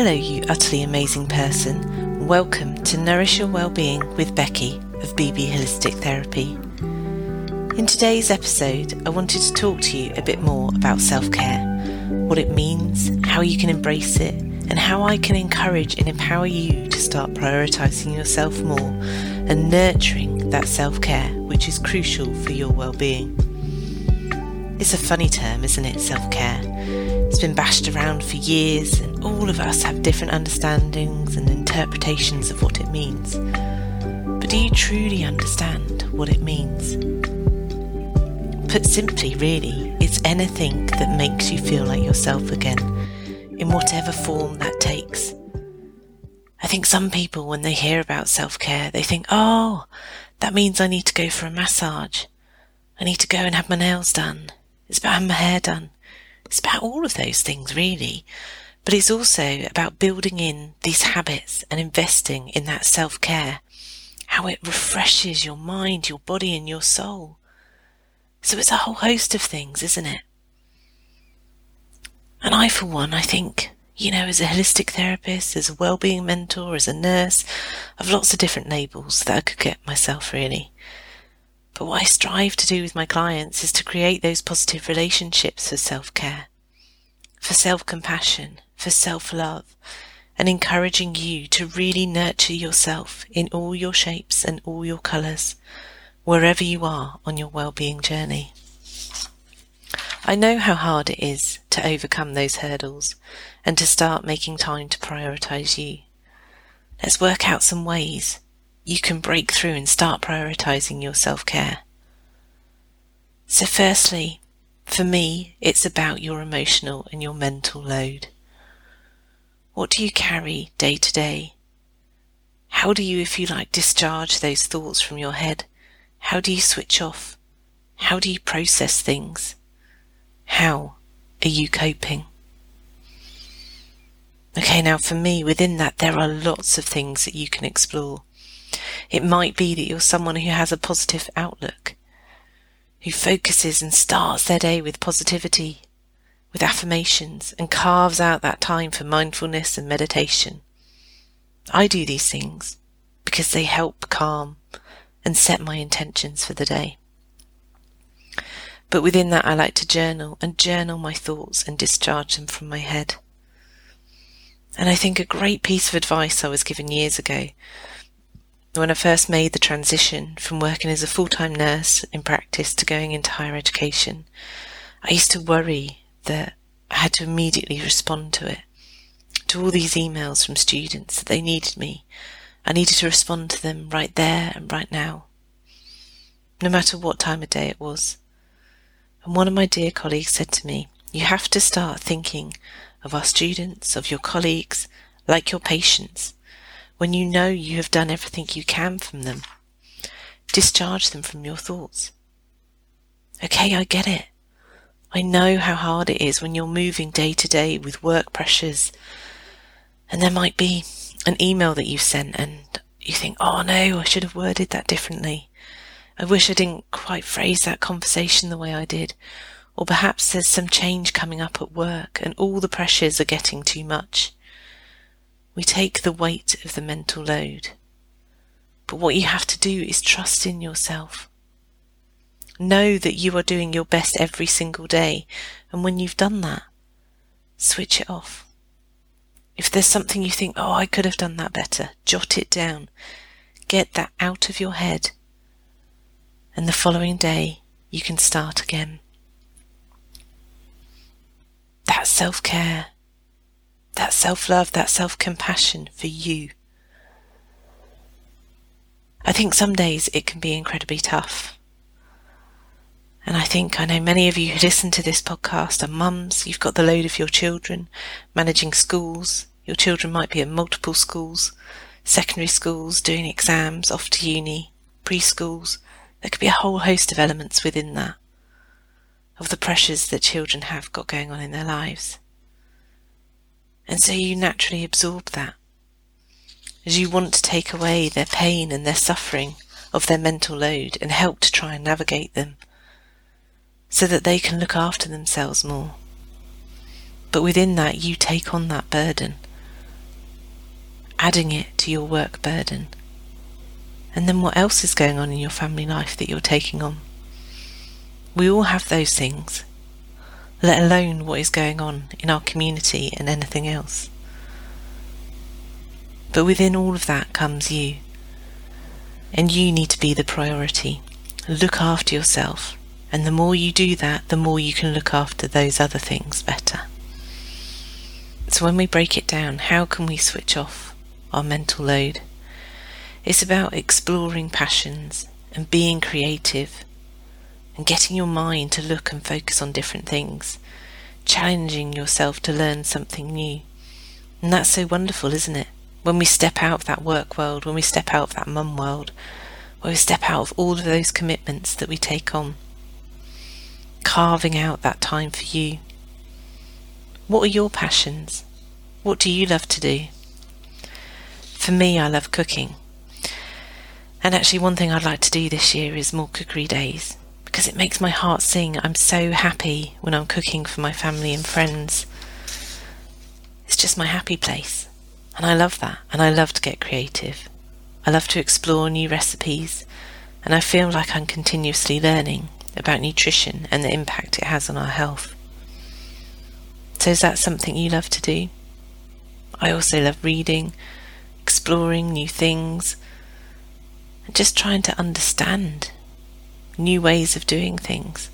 Hello, you utterly amazing person. Welcome to Nourish Your Wellbeing with Becci of BB Holistic Therapy. In today's episode, I wanted to talk to you a bit more about self care, what it means, how you can embrace it, and how I can encourage and empower you to start prioritizing yourself more and nurturing that self care, which is crucial for your well-being. It's a funny term, isn't it, self care? It's been bashed around for years, all of us have different understandings and interpretations of what it means. But do you truly understand what it means? Put simply, really, it's anything that makes you feel like yourself again, in whatever form that takes. I think some people, when they hear about self care, they think, oh, that means I need to go for a massage. I need to go and have my nails done. It's about having my hair done. It's about all of those things, really. But it's also about building in these habits and investing in that self care, how it refreshes your mind, your body, and your soul. So it's a whole host of things, isn't it? And I, for one, I think, you know, as a holistic therapist, as a well-being mentor, as a nurse, I've lots of different labels that I could get myself really. But what I strive to do with my clients is to create those positive relationships for self care, for self compassion, for self love, and encouraging you to really nurture yourself in all your shapes and all your colours, wherever you are on your well-being journey. I know how hard it is to overcome those hurdles and to start making time to prioritise you. Let's work out some ways you can break through and start prioritizing your self care. So, firstly, for me, it's about your emotional and your mental load. What do you carry day to day? How do you, if you like, discharge those thoughts from your head? How do you switch off? How do you process things? How are you coping? Okay, now for me, within that, there are lots of things that you can explore. It might be that you're someone who has a positive outlook, who focuses and starts their day with positivity, with affirmations, and carves out that time for mindfulness and meditation. I do these things because they help calm and set my intentions for the day. But within that, I like to journal and journal my thoughts and discharge them from my head. And I think a great piece of advice I was given years ago when I first made the transition from working as a full time nurse in practice to going into higher education, I used to worry that I had to immediately respond to it, to all these emails from students that they needed me. I needed to respond to them right there and right now, no matter what time of day it was. And one of my dear colleagues said to me, You have to start thinking of our students, of your colleagues, like your patients when you know you have done everything you can from them. Discharge them from your thoughts. Okay, I get it. I know how hard it is when you're moving day to day with work pressures. And there might be an email that you've sent and you think, oh no, I should have worded that differently. I wish I didn't quite phrase that conversation the way I did. Or perhaps there's some change coming up at work and all the pressures are getting too much we take the weight of the mental load. But what you have to do is trust in yourself. Know that you are doing your best every single day, and when you've done that, switch it off. If there's something you think, oh, I could have done that better, jot it down. Get that out of your head. And the following day, you can start again. That's self care that self love, that self compassion for you. I think some days it can be incredibly tough. And I think I know many of you who listen to this podcast are mums. You've got the load of your children, managing schools. Your children might be at multiple schools, secondary schools, doing exams, off to uni, preschools. There could be a whole host of elements within that, of the pressures that children have got going on in their lives. And so you naturally absorb that. As you want to take away their pain and their suffering of their mental load and help to try and navigate them so that they can look after themselves more. But within that, you take on that burden adding it to your work burden. And then what else is going on in your family life that you're taking on? We all have those things, let alone what is going on in our community and anything else. But within all of that comes you. And you need to be the priority. Look after yourself. And the more you do that, the more you can look after those other things better. So when we break it down, how can we switch off our mental load? It's about exploring passions and being creative and getting your mind to look and focus on different things, challenging yourself to learn something new. And that's so wonderful, isn't it? When we step out of that work world, when we step out of that mum world, when we step out of all of those commitments that we take on, carving out that time for you. What are your passions? What do you love to do? For me, I love cooking. And actually, one thing I'd like to do this year is more cookery days because it makes my heart sing. I'm so happy when I'm cooking for my family and friends. It's just my happy place. And I love that. And I love to get creative. I love to explore new recipes. And I feel like I'm continuously learning about nutrition and the impact it has on our health. So, is that something you love to do? I also love reading, exploring new things, and just trying to understand new ways of doing things.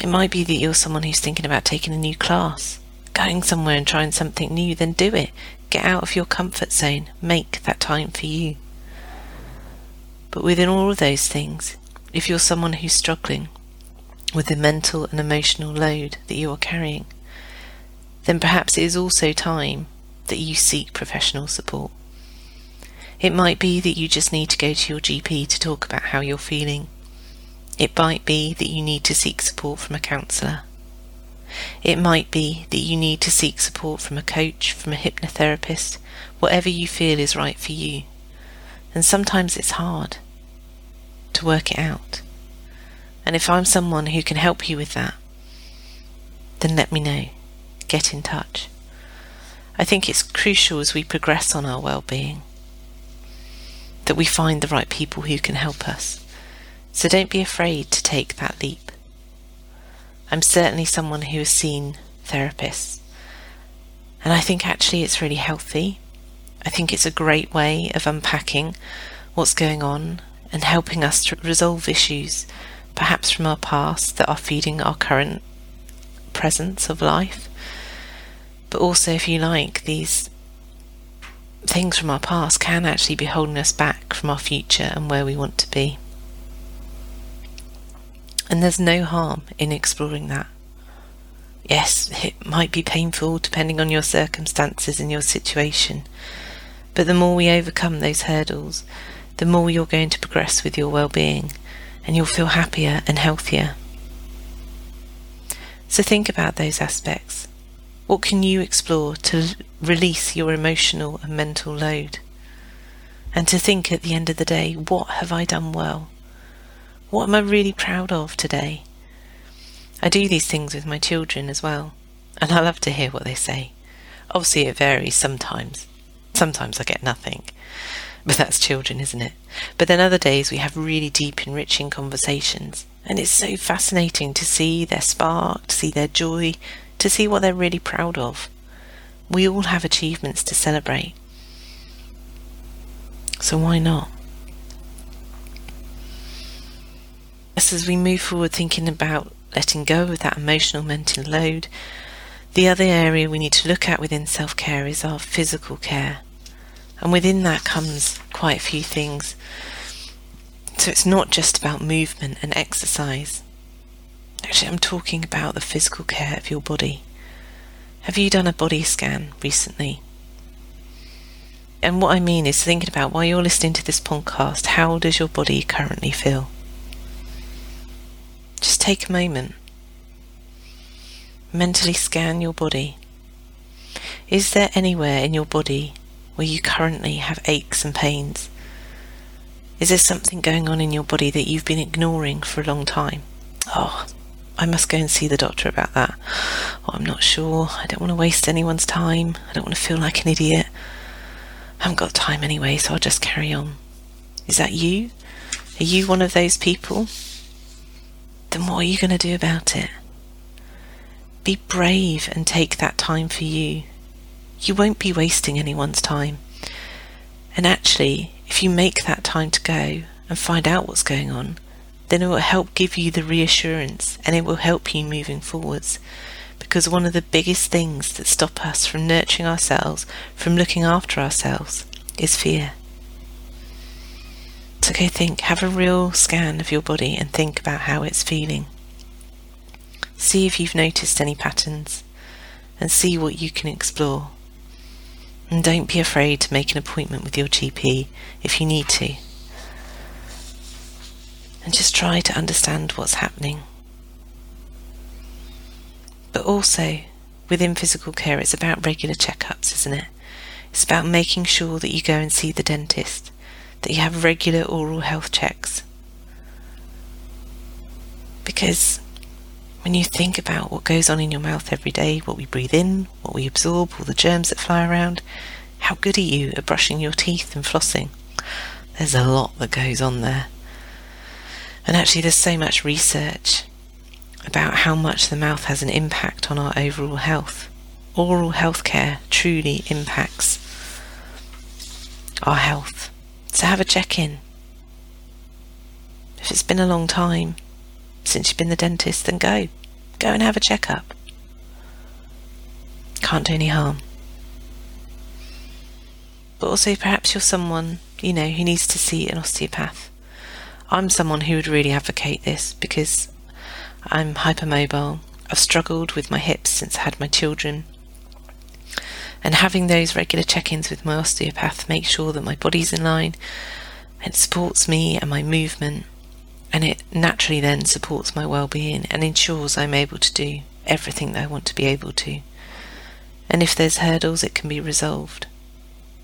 It might be that you're someone who's thinking about taking a new class going somewhere and trying something new, then do it. Get out of your comfort zone. Make that time for you. But within all of those things, if you're someone who's struggling with the mental and emotional load that you are carrying, then perhaps it is also time that you seek professional support. It might be that you just need to go to your GP to talk about how you're feeling. It might be that you need to seek support from a counsellor. It might be that you need to seek support from a coach, from a hypnotherapist, whatever you feel is right for you. And sometimes it's hard to work it out. And if I'm someone who can help you with that, then let me know. Get in touch. I think it's crucial as we progress on our well-being that we find the right people who can help us. So don't be afraid to take that leap. I'm certainly someone who has seen therapists. And I think actually it's really healthy. I think it's a great way of unpacking what's going on and helping us to resolve issues, perhaps from our past, that are feeding our current presence of life. But also, if you like, these things from our past can actually be holding us back from our future and where we want to be. And there's no harm in exploring that. Yes, it might be painful depending on your circumstances and your situation, but the more we overcome those hurdles, the more you're going to progress with your well-being and you'll feel happier and healthier. So think about those aspects. What can you explore to release your emotional and mental load? And to think at the end of the day, what have I done well? What am I really proud of today? I do these things with my children as well, and I love to hear what they say. Obviously, it varies sometimes. Sometimes I get nothing, but that's children, isn't it? But then other days we have really deep, enriching conversations, and it's so fascinating to see their spark, to see their joy, to see what they're really proud of. We all have achievements to celebrate. So why not? as we move forward thinking about letting go of that emotional mental load, the other area we need to look at within self care is our physical care. And within that comes quite a few things. So it's not just about movement and exercise. Actually, I'm talking about the physical care of your body. Have you done a body scan recently? And what I mean is thinking about while you're listening to this podcast, how does your body currently feel? Just take a moment. Mentally scan your body. Is there anywhere in your body where you currently have aches and pains? Is there something going on in your body that you've been ignoring for a long time? Oh, I must go and see the doctor about that. Oh, I'm not sure. I don't want to waste anyone's time. I don't want to feel like an idiot. I haven't got time anyway, so I'll just carry on. Is that you? Are you one of those people? Then what are you going to do about it? Be brave and take that time for you. You won't be wasting anyone's time. And actually, if you make that time to go and find out what's going on, then it will help give you the reassurance and it will help you moving forwards. Because one of the biggest things that stop us from nurturing ourselves, from looking after ourselves, is fear. So go think, have a real scan of your body and think about how it's feeling. See if you've noticed any patterns and see what you can explore. And don't be afraid to make an appointment with your GP if you need to. And just try to understand what's happening. But also, within physical care, it's about regular checkups, isn't it? It's about making sure that you go and see the dentist, that you have regular oral health checks. Because when you think about what goes on in your mouth every day, what we breathe in, what we absorb, all the germs that fly around, how good are you at brushing your teeth and flossing? There's a lot that goes on there. And actually, there's so much research about how much the mouth has an impact on our overall health. Oral health care truly impacts our health. So have a check in. If it's been a long time, since you've been the dentist, then go. Go and have a checkup. Can't do any harm. But also, perhaps you're someone, you know, who needs to see an osteopath. I'm someone who would really advocate this because I'm hypermobile. I've struggled with my hips since I had my children. And having those regular check ins with my osteopath makes sure that my body's in line, it supports me and my movement, and it naturally then supports my well-being and ensures I'm able to do everything that I want to be able to. And if there's hurdles, it can be resolved.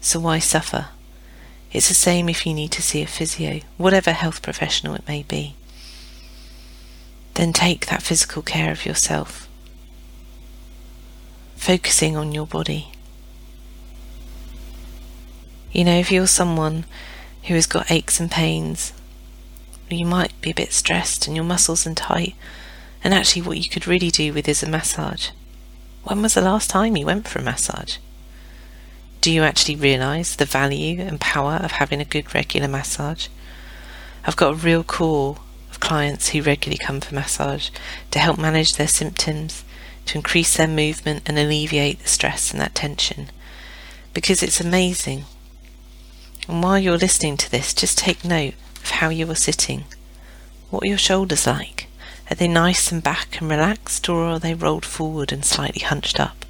So why suffer? It's the same if you need to see a physio, whatever health professional it may be. Then take that physical care of yourself, focusing on your body. You know, if you're someone who has got aches and pains you might be a bit stressed and your muscles are tight. And actually, what you could really do with is a massage. When was the last time you went for a massage? Do you actually realise the value and power of having a good regular massage? I've got a real core of clients who regularly come for massage to help manage their symptoms, to increase their movement and alleviate the stress and that tension. Because it's amazing. And while you're listening to this, just take note of how you are sitting. What are your shoulders like? Are they nice and back and relaxed, or are they rolled forward and slightly hunched up?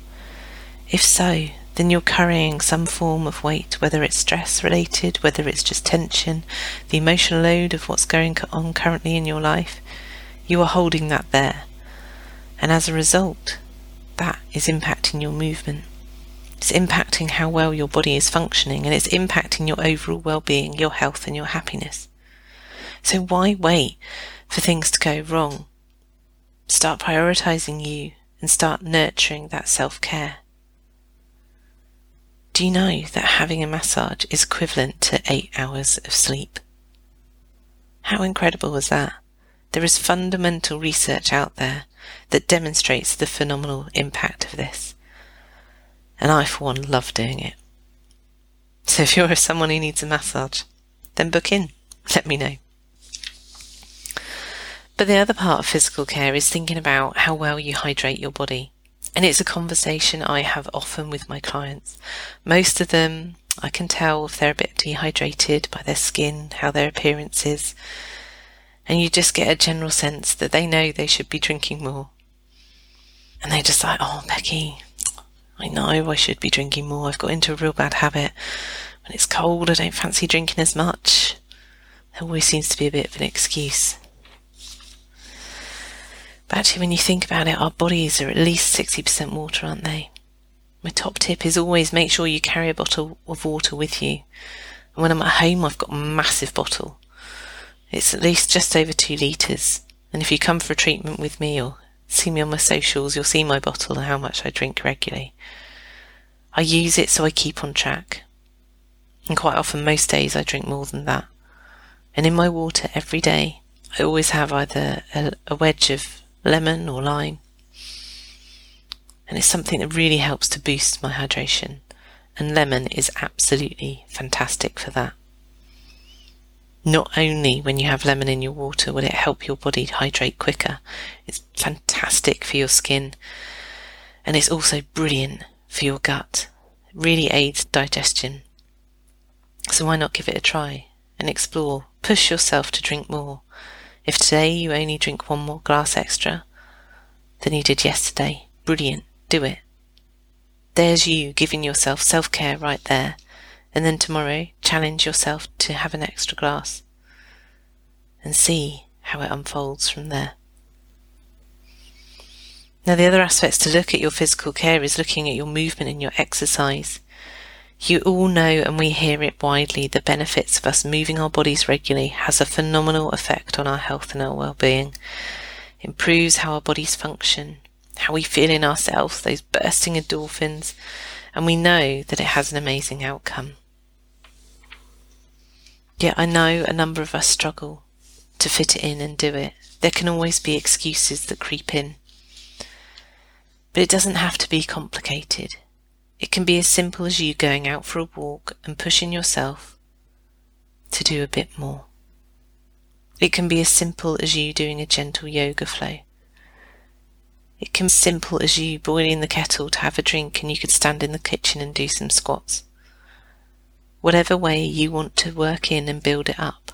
If so, then you're carrying some form of weight, whether it's stress related, whether it's just tension, the emotional load of what's going on currently in your life. You are holding that there. And as a result, that is impacting your movement. It's impacting how well your body is functioning and it's impacting your overall well being, your health, and your happiness. So why wait for things to go wrong? Start prioritizing you and start nurturing that self care. Do you know that having a massage is equivalent to eight hours of sleep? How incredible was that? There is fundamental research out there that demonstrates the phenomenal impact of this. And I, for one, love doing it. So if you're someone who needs a massage, then book in. Let me know. But the other part of physical care is thinking about how well you hydrate your body. And it's a conversation I have often with my clients. Most of them, I can tell if they're a bit dehydrated by their skin, how their appearance is. And you just get a general sense that they know they should be drinking more. And they're just like, oh, Becci, I know I should be drinking more. I've got into a real bad habit. When it's cold, I don't fancy drinking as much. There always seems to be a bit of an excuse. But actually, when you think about it, our bodies are at least 60% water, aren't they? My top tip is always make sure you carry a bottle of water with you. And when I'm at home, I've got a massive bottle. It's at least just over two litres. And if you come for a treatment with me or see me on my socials, you'll see my bottle and how much I drink regularly. I use it so I keep on track. And quite often, most days, I drink more than that. And in my water every day, I always have either a, a wedge of lemon or lime. And it's something that really helps to boost my hydration. And lemon is absolutely fantastic for that. Not only when you have lemon in your water will it help your body hydrate quicker, it's fantastic for your skin and it's also brilliant for your gut. It really aids digestion. So why not give it a try and explore? Push yourself to drink more. If today you only drink one more glass extra than you did yesterday, brilliant, do it. There's you giving yourself self care right there and then tomorrow challenge yourself to have an extra glass and see how it unfolds from there. Now, the other aspects to look at your physical care is looking at your movement and your exercise. You all know, and we hear it widely, the benefits of us moving our bodies regularly has a phenomenal effect on our health and our well-being. Improves how our bodies function, how we feel in ourselves, those bursting endorphins, and we know that it has an amazing outcome. Yet I know a number of us struggle to fit it in and do it. There can always be excuses that creep in. But it doesn't have to be complicated. It can be as simple as you going out for a walk and pushing yourself to do a bit more. It can be as simple as you doing a gentle yoga flow. It can be as simple as you boiling the kettle to have a drink and you could stand in the kitchen and do some squats whatever way you want to work in and build it up,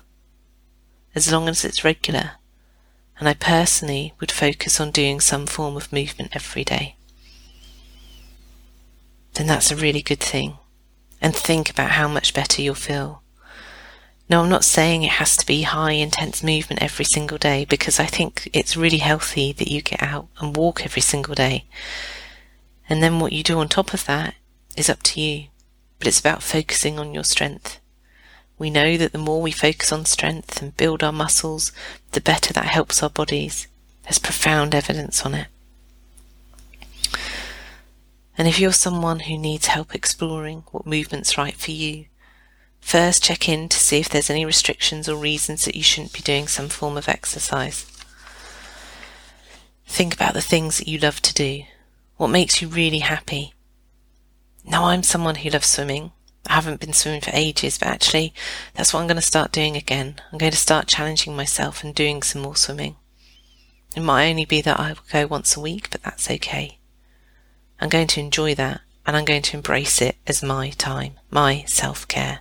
as long as it's regular. And I personally would focus on doing some form of movement every day. Then that's a really good thing. And think about how much better you'll feel. No, I'm not saying it has to be high intense movement every single day because I think it's really healthy that you get out and walk every single day. And then what you do on top of that is up to you but it's about focusing on your strength. We know that the more we focus on strength and build our muscles, the better that helps our bodies. There's profound evidence on it. And if you're someone who needs help exploring what movement's right for you, first check in to see if there's any restrictions or reasons that you shouldn't be doing some form of exercise. Think about the things that you love to do, what makes you really happy, now I'm someone who loves swimming. I haven't been swimming for ages, but actually that's what I'm going to start doing again. I'm going to start challenging myself and doing some more swimming. It might only be that I will go once a week, but that's okay. I'm going to enjoy that and I'm going to embrace it as my time, my self care.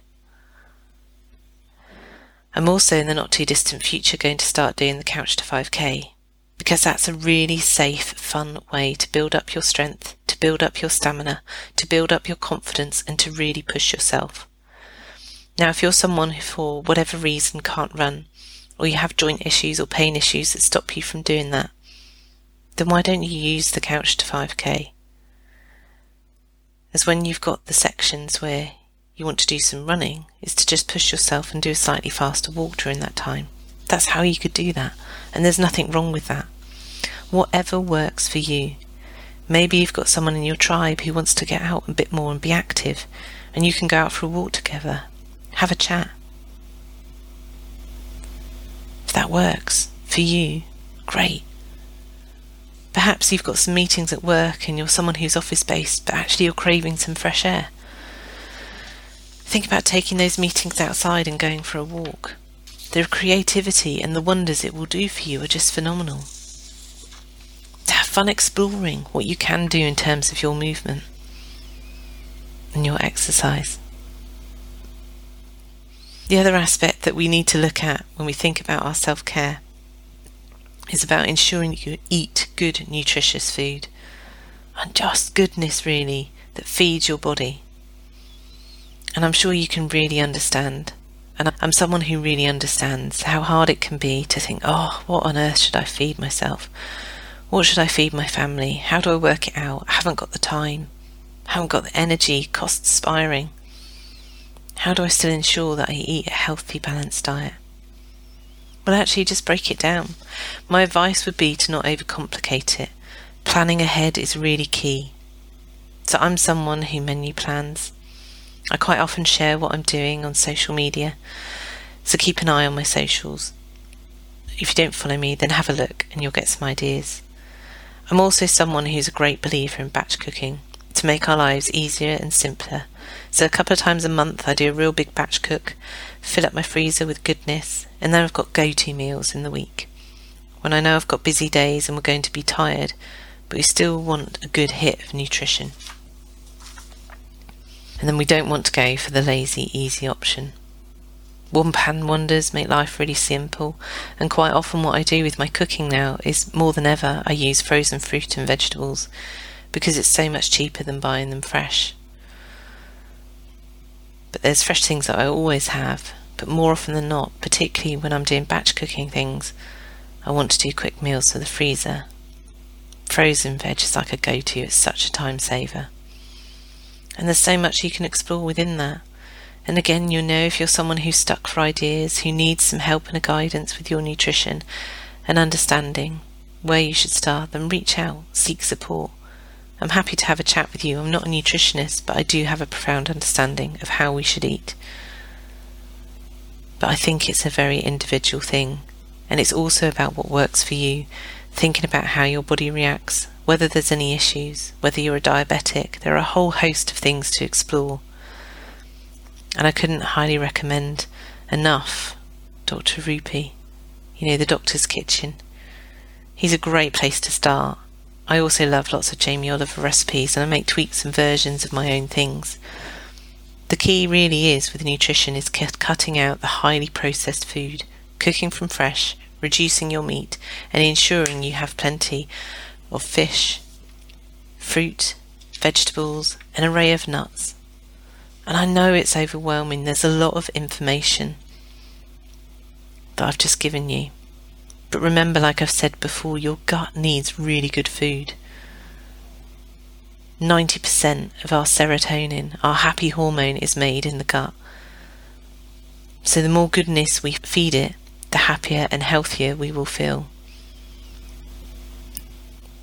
I'm also in the not too distant future going to start doing the Couch to 5k because that's a really safe, fun way to build up your strength, to build up your stamina, to build up your confidence, and to really push yourself. Now, if you're someone who, for whatever reason, can't run, or you have joint issues or pain issues that stop you from doing that, then why don't you use the couch to 5k? As when you've got the sections where you want to do some running, is to just push yourself and do a slightly faster walk during that time. That's how you could do that. And there's nothing wrong with that. Whatever works for you. Maybe you've got someone in your tribe who wants to get out a bit more and be active, and you can go out for a walk together. Have a chat. If that works for you, great. Perhaps you've got some meetings at work and you're someone who's office based, but actually you're craving some fresh air. Think about taking those meetings outside and going for a walk. The creativity and the wonders it will do for you are just phenomenal. Have fun exploring what you can do in terms of your movement and your exercise. The other aspect that we need to look at when we think about our self care is about ensuring that you eat good, nutritious food and just goodness, really, that feeds your body. And I'm sure you can really understand and I'm someone who really understands how hard it can be to think, oh, what on earth should I feed myself? What should I feed my family? How do I work it out? I haven't got the time. I haven't got the energy, costs spiring. How do I still ensure that I eat a healthy, balanced diet? Well, actually, just break it down. My advice would be to not overcomplicate it. Planning ahead is really key. So I'm someone who menu plans. I quite often share what I'm doing on social media, so keep an eye on my socials. If you don't follow me, then have a look and you'll get some ideas. I'm also someone who's a great believer in batch cooking to make our lives easier and simpler. So, a couple of times a month, I do a real big batch cook, fill up my freezer with goodness, and then I've got go to meals in the week. When I know I've got busy days and we're going to be tired, but we still want a good hit of nutrition. And then we don't want to go for the lazy, easy option. One pan wonders make life really simple, and quite often what I do with my cooking now is more than ever I use frozen fruit and vegetables because it's so much cheaper than buying them fresh. But there's fresh things that I always have, but more often than not, particularly when I'm doing batch cooking things, I want to do quick meals for the freezer. Frozen veg is like a go to, it's such a time saver. And there's so much you can explore within that. And again, you'll know if you're someone who's stuck for ideas, who needs some help and a guidance with your nutrition and understanding where you should start, then reach out, seek support. I'm happy to have a chat with you. I'm not a nutritionist, but I do have a profound understanding of how we should eat. But I think it's a very individual thing, and it's also about what works for you, thinking about how your body reacts, whether there's any issues, whether you're a diabetic. There are a whole host of things to explore and I couldn't highly recommend enough Dr. Rupy, you know, the doctor's kitchen. He's a great place to start. I also love lots of Jamie Oliver recipes and I make tweaks and versions of my own things. The key really is with nutrition is cutting out the highly processed food, cooking from fresh, reducing your meat, and ensuring you have plenty of fish, fruit, vegetables, and an array of nuts, and I know it's overwhelming. There's a lot of information that I've just given you. But remember, like I've said before, your gut needs really good food. 90% of our serotonin, our happy hormone, is made in the gut. So the more goodness we feed it, the happier and healthier we will feel.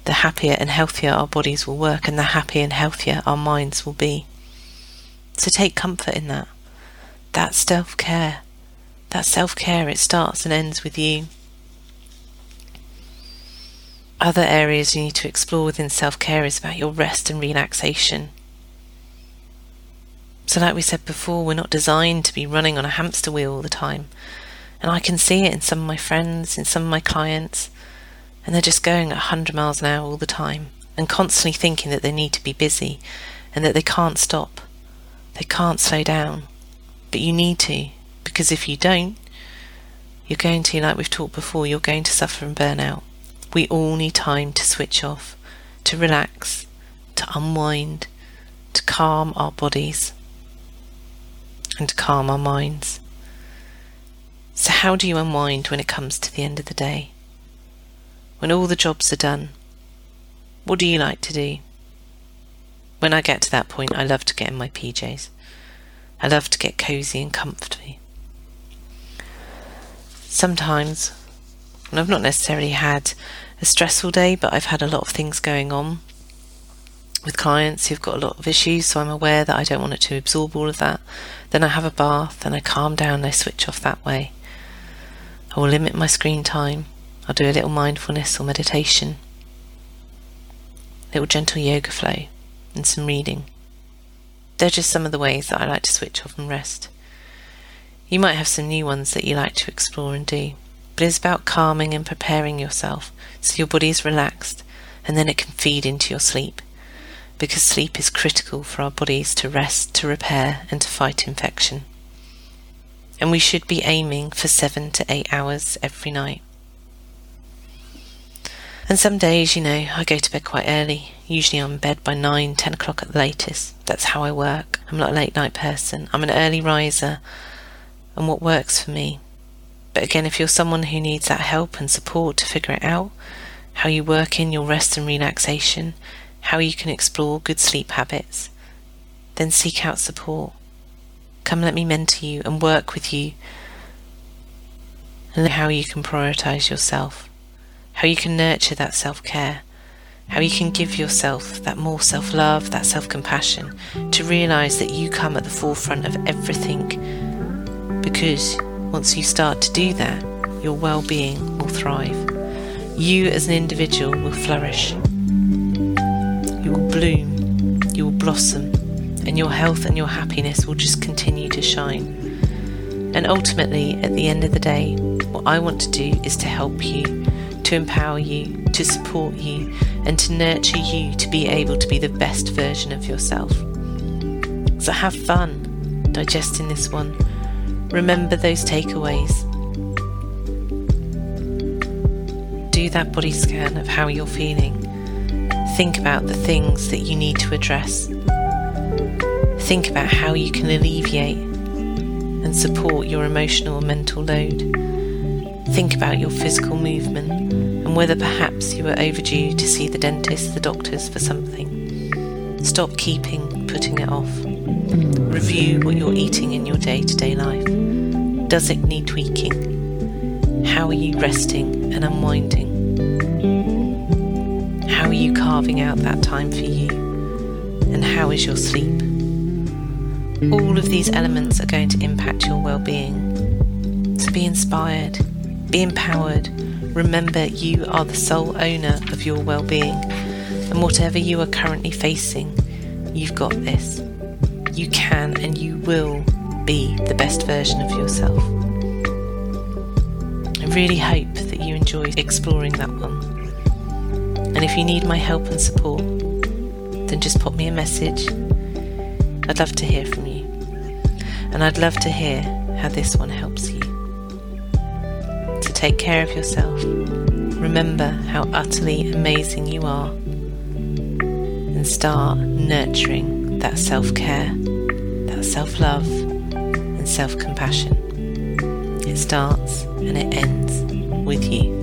The happier and healthier our bodies will work, and the happier and healthier our minds will be. So take comfort in that. That self care. That self care, it starts and ends with you. Other areas you need to explore within self care is about your rest and relaxation. So, like we said before, we're not designed to be running on a hamster wheel all the time. And I can see it in some of my friends, in some of my clients, and they're just going at 100 miles an hour all the time and constantly thinking that they need to be busy and that they can't stop. They can't slow down. But you need to, because if you don't, you're going to, like we've talked before, you're going to suffer from burnout. We all need time to switch off, to relax, to unwind, to calm our bodies, and to calm our minds. So, how do you unwind when it comes to the end of the day? When all the jobs are done, what do you like to do? When I get to that point, I love to get in my PJs. I love to get cosy and comfy. Sometimes, and I've not necessarily had a stressful day, but I've had a lot of things going on with clients who've got a lot of issues, so I'm aware that I don't want it to absorb all of that. Then I have a bath and I calm down and I switch off that way. I will limit my screen time. I'll do a little mindfulness or meditation, little gentle yoga flow and some reading. They're just some of the ways that I like to switch off and rest. You might have some new ones that you like to explore and do, but it's about calming and preparing yourself so your body is relaxed and then it can feed into your sleep. Because sleep is critical for our bodies to rest, to repair, and to fight infection. And we should be aiming for seven to eight hours every night. And some days, you know, I go to bed quite early. Usually I'm in bed by nine, ten o'clock at the latest. That's how I work. I'm not a late night person. I'm an early riser and what works for me. But again, if you're someone who needs that help and support to figure it out, how you work in your rest and relaxation, how you can explore good sleep habits, then seek out support. Come let me mentor you and work with you and how you can prioritize yourself how you can nurture that self care, how you can give yourself that more self love, that self compassion, to realize that you come at the forefront of everything. Because once you start to do that, your well being will thrive. You as an individual will flourish. You will bloom, you will blossom, and your health and your happiness will just continue to shine. And ultimately, at the end of the day, what I want to do is to help you, to empower you, to support you, and to nurture you to be able to be the best version of yourself. So have fun digesting this one. Remember those takeaways. Do that body scan of how you're feeling. Think about the things that you need to address. Think about how you can alleviate and support your emotional and mental load. Think about your physical movement and whether perhaps you are overdue to see the dentist, the doctors for something. Stop keeping putting it off. Review what you're eating in your day to day life. Does it need tweaking? How are you resting and unwinding? How are you carving out that time for you? And how is your sleep? All of these elements are going to impact your well being. So be inspired be empowered. Remember, you are the sole owner of your well being, and whatever you are currently facing, you've got this. You can and you will be the best version of yourself. I really hope that you enjoy exploring that one. And if you need my help and support, then just pop me a message. I'd love to hear from you. And I'd love to hear how this one helps you To take care of yourself. Remember how utterly amazing you are. And start nurturing that self care, that self love, and self compassion. It starts and it ends with you.